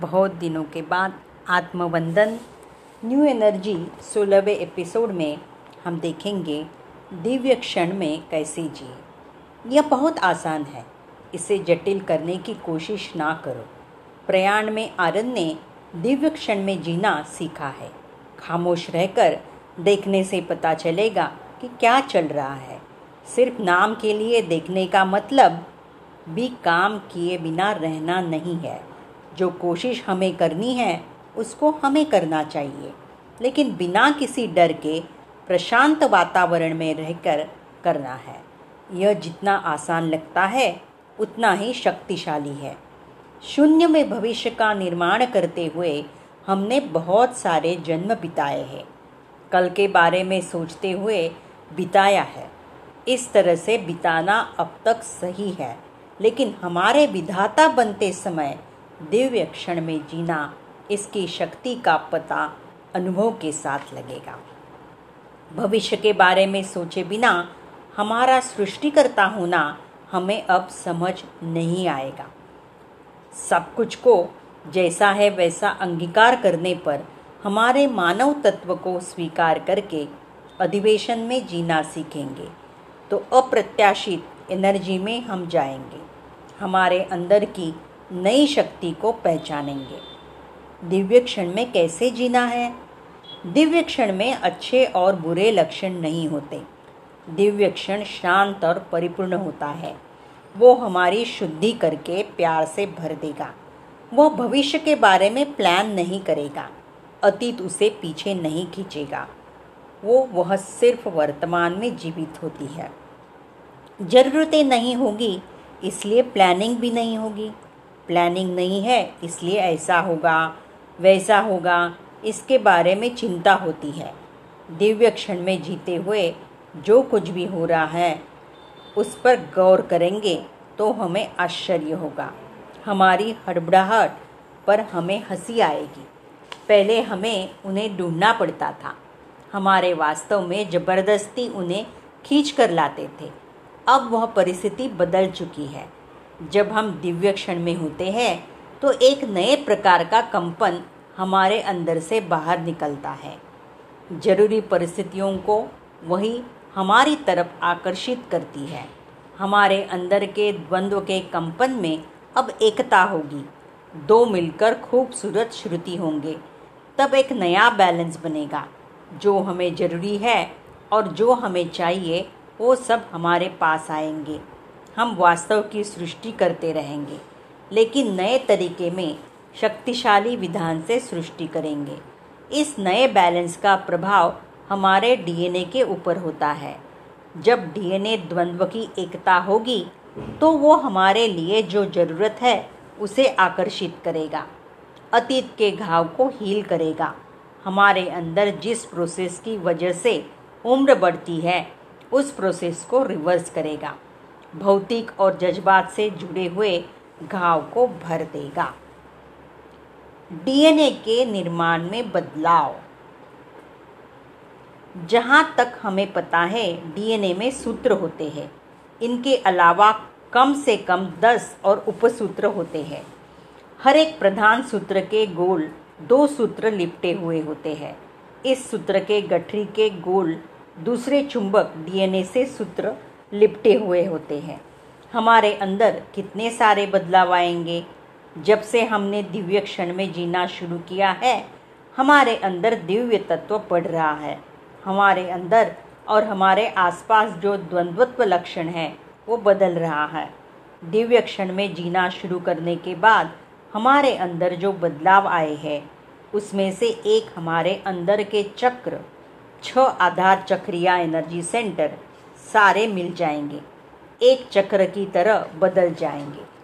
बहुत दिनों के बाद आत्मवंदन न्यू एनर्जी सोलहवें एपिसोड में हम देखेंगे दिव्य क्षण में कैसे जिए। यह बहुत आसान है, इसे जटिल करने की कोशिश ना करो। प्रयाण में आनंद ने दिव्य क्षण में जीना सीखा है। खामोश रहकर देखने से पता चलेगा कि क्या चल रहा है। सिर्फ़ नाम के लिए देखने का मतलब भी काम किए बिना रहना नहीं है। जो कोशिश हमें करनी है, उसको हमें करना चाहिए। लेकिन बिना किसी डर के प्रशांत वातावरण में रहकर करना है। यह जितना आसान लगता है, उतना ही शक्तिशाली है। शून्य में भविष्य का निर्माण करते हुए हमने बहुत सारे जन्म बिताए हैं। कल के बारे में सोचते हुए बिताया है। इस तरह से बिताना अब तक सही है। लेकिन हमारे विधाता बनते समय दिव्य क्षण में जीना इसकी शक्ति का पता अनुभव के साथ लगेगा। भविष्य के बारे में सोचे बिना हमारा सृष्टिकर्ता होना हमें अब समझ नहीं आएगा। सब कुछ को जैसा है वैसा अंगीकार करने पर हमारे मानव तत्व को स्वीकार करके अधिवेशन में जीना सीखेंगे तो अप्रत्याशित एनर्जी में हम जाएँगे। हमारे अंदर की नई शक्ति को पहचानेंगे। दिव्य क्षण में कैसे जीना है? दिव्य क्षण में अच्छे और बुरे लक्षण नहीं होते। दिव्य क्षण शांत और परिपूर्ण होता है। वो हमारी शुद्धि करके प्यार से भर देगा। वो भविष्य के बारे में प्लान नहीं करेगा। अतीत उसे पीछे नहीं खींचेगा। वो, वह सिर्फ़ वर्तमान में जीवित होती है। ज़रूरतें नहीं होगी, इसलिए प्लानिंग भी नहीं होगी। प्लानिंग नहीं है, इसलिए ऐसा होगा, वैसा होगा, इसके बारे में चिंता होती है। दिव्य क्षण में जीते हुए जो कुछ भी हो रहा है, उस पर गौर करेंगे तो हमें आश्चर्य होगा। हमारी हड़बड़ाहट पर हमें हँसी आएगी। पहले हमें उन्हें ढूंढना पड़ता था। हमारे वास्तव में ज़बरदस्ती उन्हें खींच कर लाते थे। अब वह परिस्थिति बदल चुकी है। जब हम दिव्य क्षण में होते हैं तो एक नए प्रकार का कंपन हमारे अंदर से बाहर निकलता है। ज़रूरी परिस्थितियों को वही हमारी तरफ़ आकर्षित करती है। हमारे अंदर के द्वंद्व के कंपन में अब एकता होगी। दो मिलकर खूबसूरत श्रुति होंगे। तब एक नया बैलेंस बनेगा। जो हमें ज़रूरी है और जो हमें चाहिए, वो सब हमारे पास आएँगे। हम वास्तव की सृष्टि करते रहेंगे, लेकिन नए तरीके में शक्तिशाली विधान से सृष्टि करेंगे। इस नए बैलेंस का प्रभाव हमारे डीएनए के ऊपर होता है। जब डीएनए द्वंद्व की एकता होगी तो वो हमारे लिए जो ज़रूरत है, उसे आकर्षित करेगा। अतीत के घाव को हील करेगा। हमारे अंदर जिस प्रोसेस की वजह से उम्र बढ़ती है, उस प्रोसेस को रिवर्स करेगा। भौतिक और जज्बात से जुड़े हुए घाव को भर देगा। डीएनए के निर्माण में बदलाव। जहाँ तक हमें पता है, डीएनए में सूत्र होते हैं। इनके अलावा कम से कम दस और उपसूत्र होते हैं। हर एक प्रधान सूत्र के गोल दो सूत्र लिपटे हुए होते हैं। इस सूत्र के गठरी के गोल दूसरे चुंबक डीएनए से सूत्र लिपटे हुए होते हैं। हमारे अंदर कितने सारे बदलाव आएँगे? जब से हमने दिव्य क्षण में जीना शुरू किया है, हमारे अंदर दिव्य तत्व बढ़ रहा है। हमारे अंदर और हमारे आसपास जो द्वंद्वत्व लक्षण है, वो बदल रहा है। दिव्य क्षण में जीना शुरू करने के बाद हमारे अंदर जो बदलाव आए हैं, उसमें से एक हमारे अंदर के चक्र, छह आधार चक्रिया एनर्जी सेंटर सारे मिल जाएँगे। एक चक्र की तरह बदल जाएँगे।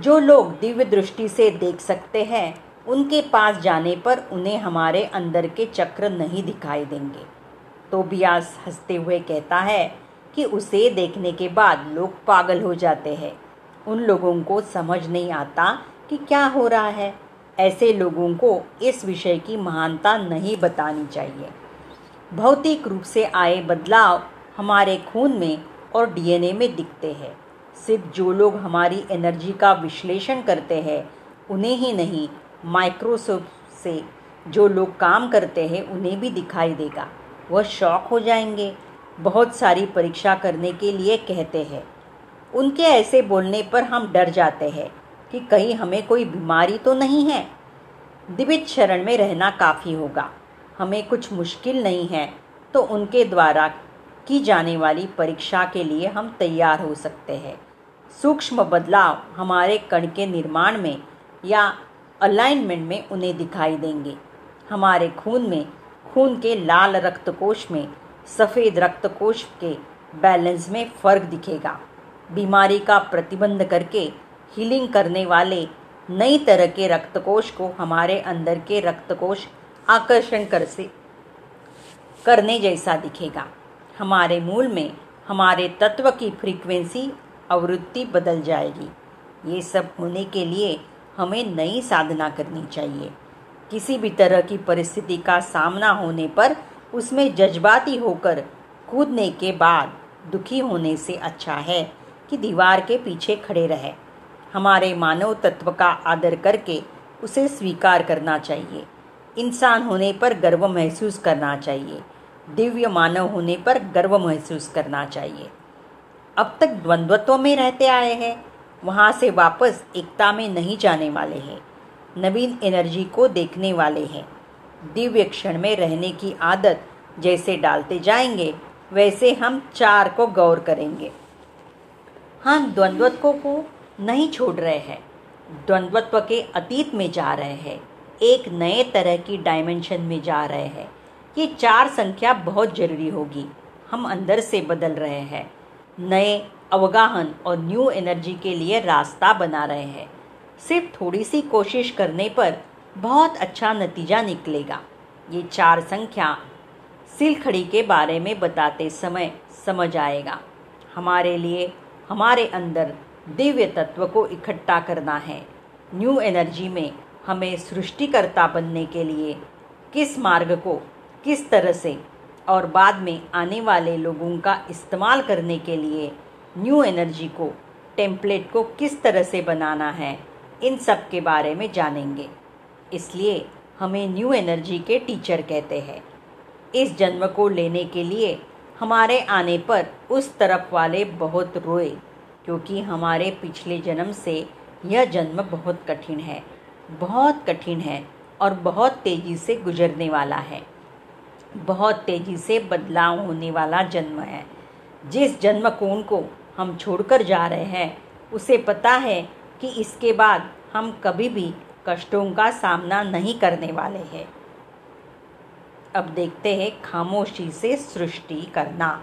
जो लोग दिव्य दृष्टि से देख सकते हैं, उनके पास जाने पर उन्हें हमारे अंदर के चक्र नहीं दिखाई देंगे। तो ब्यास हँसते हुए कहता है कि उसे देखने के बाद लोग पागल हो जाते हैं। उन लोगों को समझ नहीं आता कि क्या हो रहा है। ऐसे लोगों को इस विषय की महानता नहीं बतानी चाहिए। भौतिक रूप से आए बदलाव हमारे खून में और डीएनए में दिखते हैं। सिर्फ़ जो लोग हमारी एनर्जी का विश्लेषण करते हैं, उन्हें ही नहीं, माइक्रोसॉफ्ट से जो लोग काम करते हैं, उन्हें भी दिखाई देगा। वह शौक हो जाएँगे। बहुत सारी परीक्षा करने के लिए कहते हैं। उनके ऐसे बोलने पर हम डर जाते हैं कि कहीं हमें कोई बीमारी तो नहीं है। दिव्य शरण में रहना काफ़ी होगा। हमें कुछ मुश्किल नहीं है तो उनके द्वारा की जाने वाली परीक्षा के लिए हम तैयार हो सकते हैं। सूक्ष्म बदलाव हमारे कण के निर्माण में या अलाइनमेंट में उन्हें दिखाई देंगे। हमारे खून में, खून के लाल रक्त कोश में, सफ़ेद रक्त कोश के बैलेंस में फ़र्क दिखेगा। बीमारी का प्रतिबंध करके हीलिंग करने वाले नई तरह के रक्तकोश को हमारे अंदर के रक्तकोश आकर्षण कर से। करने जैसा दिखेगा। हमारे मूल में हमारे तत्व की फ्रीक्वेंसी आवृत्ति बदल जाएगी। ये सब होने के लिए हमें नई साधना करनी चाहिए। किसी भी तरह की परिस्थिति का सामना होने पर उसमें जज्बाती होकर कूदने के बाद दुखी होने से अच्छा है कि दीवार के पीछे खड़े रहे। हमारे मानव तत्व का आदर करके उसे स्वीकार करना चाहिए। इंसान होने पर गर्व महसूस करना चाहिए। दिव्य मानव होने पर गर्व महसूस करना चाहिए। अब तक द्वंद्वत्व में रहते आए हैं। वहाँ से वापस एकता में नहीं जाने वाले हैं। नवीन एनर्जी को देखने वाले हैं। दिव्य क्षण में रहने की आदत जैसे डालते जाएँगे, वैसे हम चार को गौर करेंगे। हम द्वंद्वत्व को नहीं छोड़ रहे हैं। द्वंद्वत्व के अतीत में जा रहे हैं। एक नए तरह की डायमेंशन में जा रहे हैं। ये चार संख्या बहुत ज़रूरी होगी। हम अंदर से बदल रहे हैं। नए, अवगाहन और न्यू एनर्जी के लिए रास्ता बना रहे हैं। सिर्फ़ थोड़ी सी कोशिश करने पर बहुत अच्छा नतीजा निकलेगा। ये चार संख्या सिलखड़ी के बारे में बताते समय समझ आएगा। हमारे लिए, हमारे अंदर दिव्य तत्व को इकट्ठा करना है। न्यू एनर्जी में हमें सृष्टिकर्ता बनने के लिए किस मार्ग को किस तरह से और बाद में आने वाले लोगों का इस्तेमाल करने के लिए न्यू एनर्जी को टेम्पलेट को किस तरह से बनाना है, इन सब के बारे में जानेंगे। इसलिए हमें न्यू एनर्जी के टीचर कहते हैं। इस जन्म को लेने के लिए हमारे आने पर उस तरफ़ वाले बहुत रोए, क्योंकि हमारे पिछले जन्म से यह जन्म बहुत कठिन है। बहुत कठिन है और बहुत तेज़ी से गुजरने वाला है। बहुत तेज़ी से बदलाव होने वाला जन्म है। जिस जन्म कोण को हम छोड़कर जा रहे हैं, उसे पता है कि इसके बाद हम कभी भी कष्टों का सामना नहीं करने वाले हैं। अब देखते हैं खामोशी से सृष्टि करना।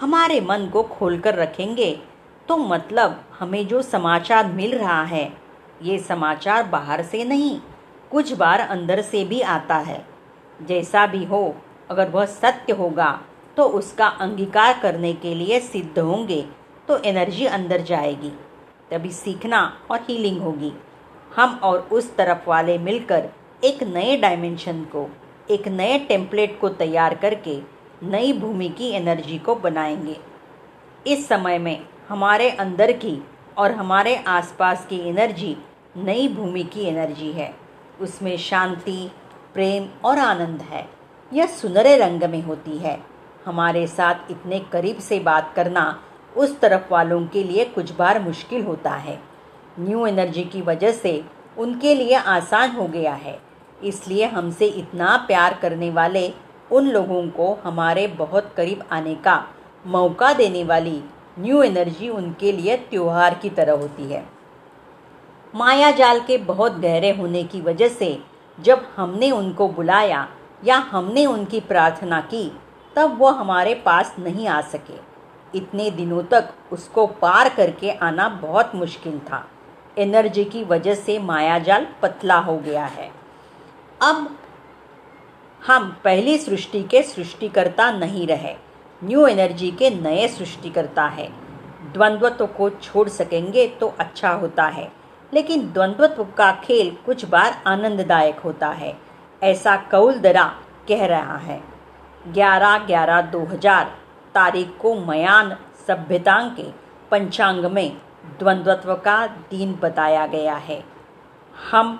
हमारे मन को खोलकर रखेंगे तो मतलब हमें जो समाचार मिल रहा है ये समाचार बाहर से नहीं, कुछ बार अंदर से भी आता है। जैसा भी हो, अगर वह सत्य होगा तो उसका अंगीकार करने के लिए सिद्ध होंगे तो एनर्जी अंदर जाएगी। तभी सीखना और हीलिंग होगी। हम और उस तरफ़ वाले मिलकर एक नए डायमेंशन को, एक नए टेम्पलेट को तैयार करके नई भूमि की एनर्जी को बनाएँगे। इस समय में हमारे अंदर की और हमारे आसपास की एनर्जी नई भूमि की एनर्जी है। उसमें शांति, प्रेम और आनंद है। यह सुनहरे रंग में होती है। हमारे साथ इतने करीब से बात करना उस तरफ़ वालों के लिए कुछ बार मुश्किल होता है। न्यू एनर्जी की वजह से उनके लिए आसान हो गया है। इसलिए हमसे इतना प्यार करने वाले उन लोगों को हमारे बहुत करीब आने का मौका देने वाली न्यू एनर्जी उनके लिए त्यौहार की तरह होती है। माया जाल के बहुत गहरे होने की वजह से जब हमने उनको बुलाया या हमने उनकी प्रार्थना की, तब वो हमारे पास नहीं आ सके। इतने दिनों तक उसको पार करके आना बहुत मुश्किल था। एनर्जी की वजह से माया जाल पतला हो गया है। अब हम पहली सृष्टि के सृष्टिकर्ता नहीं रहे। न्यू एनर्जी के नए सृष्टिकर्ता है। द्वंद्वत्व को छोड़ सकेंगे तो अच्छा होता है। लेकिन द्वंद्वत्व का खेल कुछ बार आनंददायक होता है, ऐसा कौल दरा कह रहा है। ग्यारह ग्यारह दो हज़ार तारीख को मयान सभ्यता के पंचांग में द्वंद्वत्व का दिन बताया गया है। हम,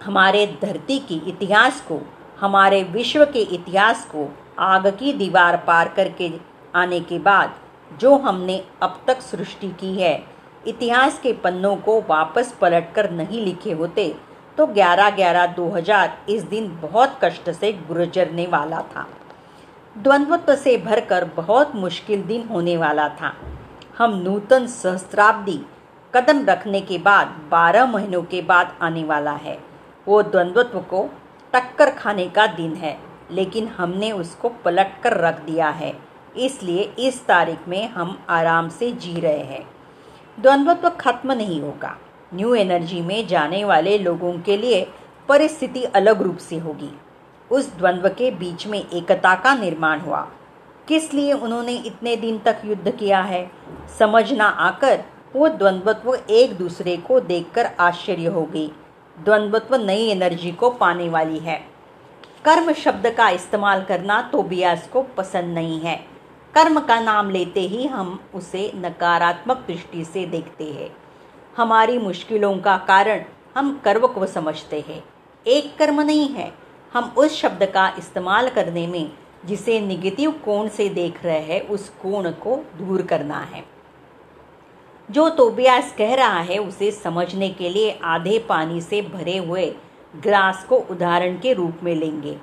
हमारे धरती की इतिहास को, हमारे विश्व के इतिहास को आग की दीवार पार करके आने के बाद जो हमने अब तक सृष्टि की है इतिहास के पन्नों को वापस पलटकर नहीं लिखे होते तो 11 ग्यारह 2000 इस दिन बहुत कष्ट से गुजरने वाला था। द्वंद्वत्व से भरकर बहुत मुश्किल दिन होने वाला था। हम नूतन सहस्त्राब्दी कदम रखने के बाद 12 महीनों के बाद आने वाला है। वो द्वंद्वत्व को टक्कर खाने का दिन है, लेकिन हमने उसको पलट कर रख दिया है। इसलिए इस तारीख में हम आराम से जी रहे हैं। द्वंद्वत्व खत्म नहीं होगा। न्यू एनर्जी में जाने वाले लोगों के लिए परिस्थिति अलग रूप से होगी। उस द्वंद्व के बीच में एकता का निर्माण हुआ। किस लिए उन्होंने इतने दिन तक युद्ध किया है? समझना आकर वो द्वंद्वत्व एक दूसरे को देखकर आश्चर्य हो गई। द्वंद्वत्व नई एनर्जी को पाने वाली है। कर्म शब्द का इस्तेमाल करना तो बियास को पसंद नहीं है। कर्म का नाम लेते ही हम उसे नकारात्मक दृष्टि से देखते हैं। हमारी मुश्किलों का कारण हम कर्म को समझते हैं। एक कर्म नहीं है। हम उस शब्द का इस्तेमाल करने में, जिसे निगेटिव कोण से देख रहे हैं, उस कोण को दूर करना है। जो तोबियास कह रहा है, उसे समझने के लिए आधे पानी से भरे हुए ग्लास को उदाहरण के रूप में लेंगे।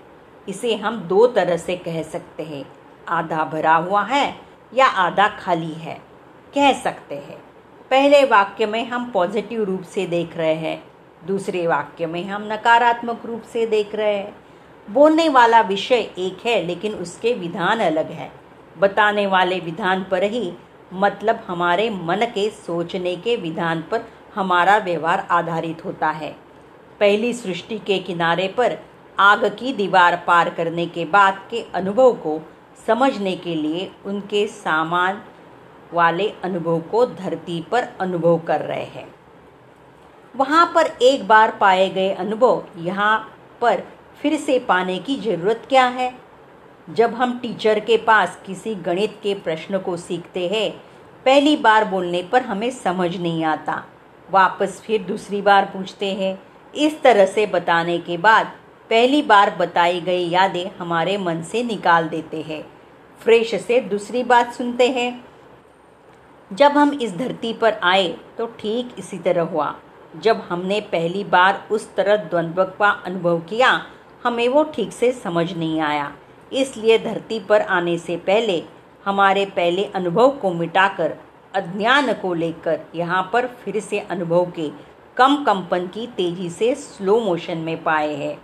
इसे हम दो तरह से कह सकते हैं। आधा भरा हुआ है या आधा खाली है, कह सकते हैं। पहले वाक्य में हम पॉजिटिव रूप से देख रहे हैं, दूसरे वाक्य में हम नकारात्मक रूप से देख रहे हैं। बोलने वाला विषय एक है, लेकिन उसके विधान अलग है। बताने वाले विधान पर ही मतलब हमारे मन के सोचने के विधान पर हमारा व्यवहार आधारित होता है। पहली सृष्टि के किनारे पर आग की दीवार पार करने के बाद के अनुभव को समझने के लिए उनके सामान वाले अनुभव को धरती पर अनुभव कर रहे हैं। वहाँ पर एक बार पाए गए अनुभव यहाँ पर फिर से पाने की ज़रूरत क्या है? जब हम टीचर के पास किसी गणित के प्रश्न को सीखते हैं, पहली बार बोलने पर हमें समझ नहीं आता। वापस फिर दूसरी बार पूछते हैं। इस तरह से बताने के बाद पहली बार बताई गई यादें हमारे मन से निकाल देते हैं। फ्रेश से दूसरी बात सुनते हैं। जब हम इस धरती पर आए तो ठीक इसी तरह हुआ। जब हमने पहली बार उस तरह द्वंद्व का अनुभव किया, हमें वो ठीक से समझ नहीं आया। इसलिए धरती पर आने से पहले, हमारे पहले अनुभव को मिटाकर, अज्ञान को लेकर यहाँ पर फिर से अनुभव के कम कंपन की तेज़ी से स्लो मोशन में पाए हैं।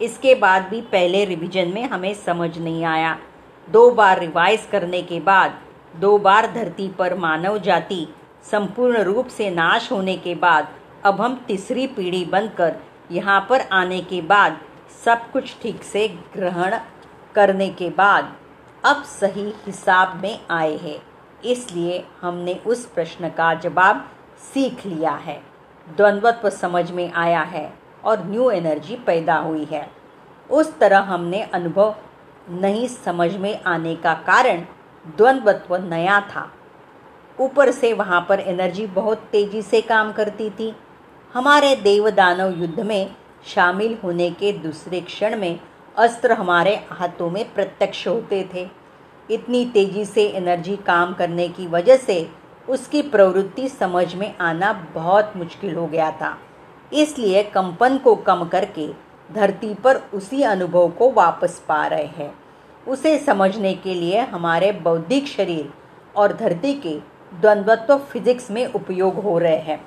इसके बाद भी पहले रिवीजन में हमें समझ नहीं आया। दो बार रिवाइज करने के बाद, दो बार धरती पर मानव जाति संपूर्ण रूप से नाश होने के बाद, अब हम तीसरी पीढ़ी बनकर यहाँ पर आने के बाद सब कुछ ठीक से ग्रहण करने के बाद अब सही हिसाब में आए हैं। इसलिए हमने उस प्रश्न का जवाब सीख लिया है। द्वंद्वत्व समझ में आया है। और न्यू एनर्जी पैदा हुई है। उस तरह हमने अनुभव नहीं समझ में आने का कारण द्वंद्वत्व नया था। ऊपर से वहाँ पर एनर्जी बहुत तेज़ी से काम करती थी। हमारे देव दानव युद्ध में शामिल होने के दूसरे क्षण में अस्त्र हमारे हाथों में प्रत्यक्ष होते थे। इतनी तेज़ी से एनर्जी काम करने की वजह से उसकी प्रवृत्ति समझ में आना बहुत मुश्किल हो गया था। इसलिए कंपन को कम करके धरती पर उसी अनुभव को वापस पा रहे हैं। उसे समझने के लिए हमारे बौद्धिक शरीर और धरती के द्वंद्वत्व फिजिक्स में उपयोग हो रहे हैं।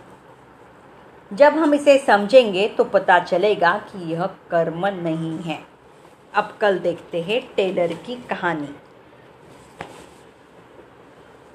जब हम इसे समझेंगे तो पता चलेगा कि यह कर्म नहीं है। अब कल देखते हैं टेलर की कहानी।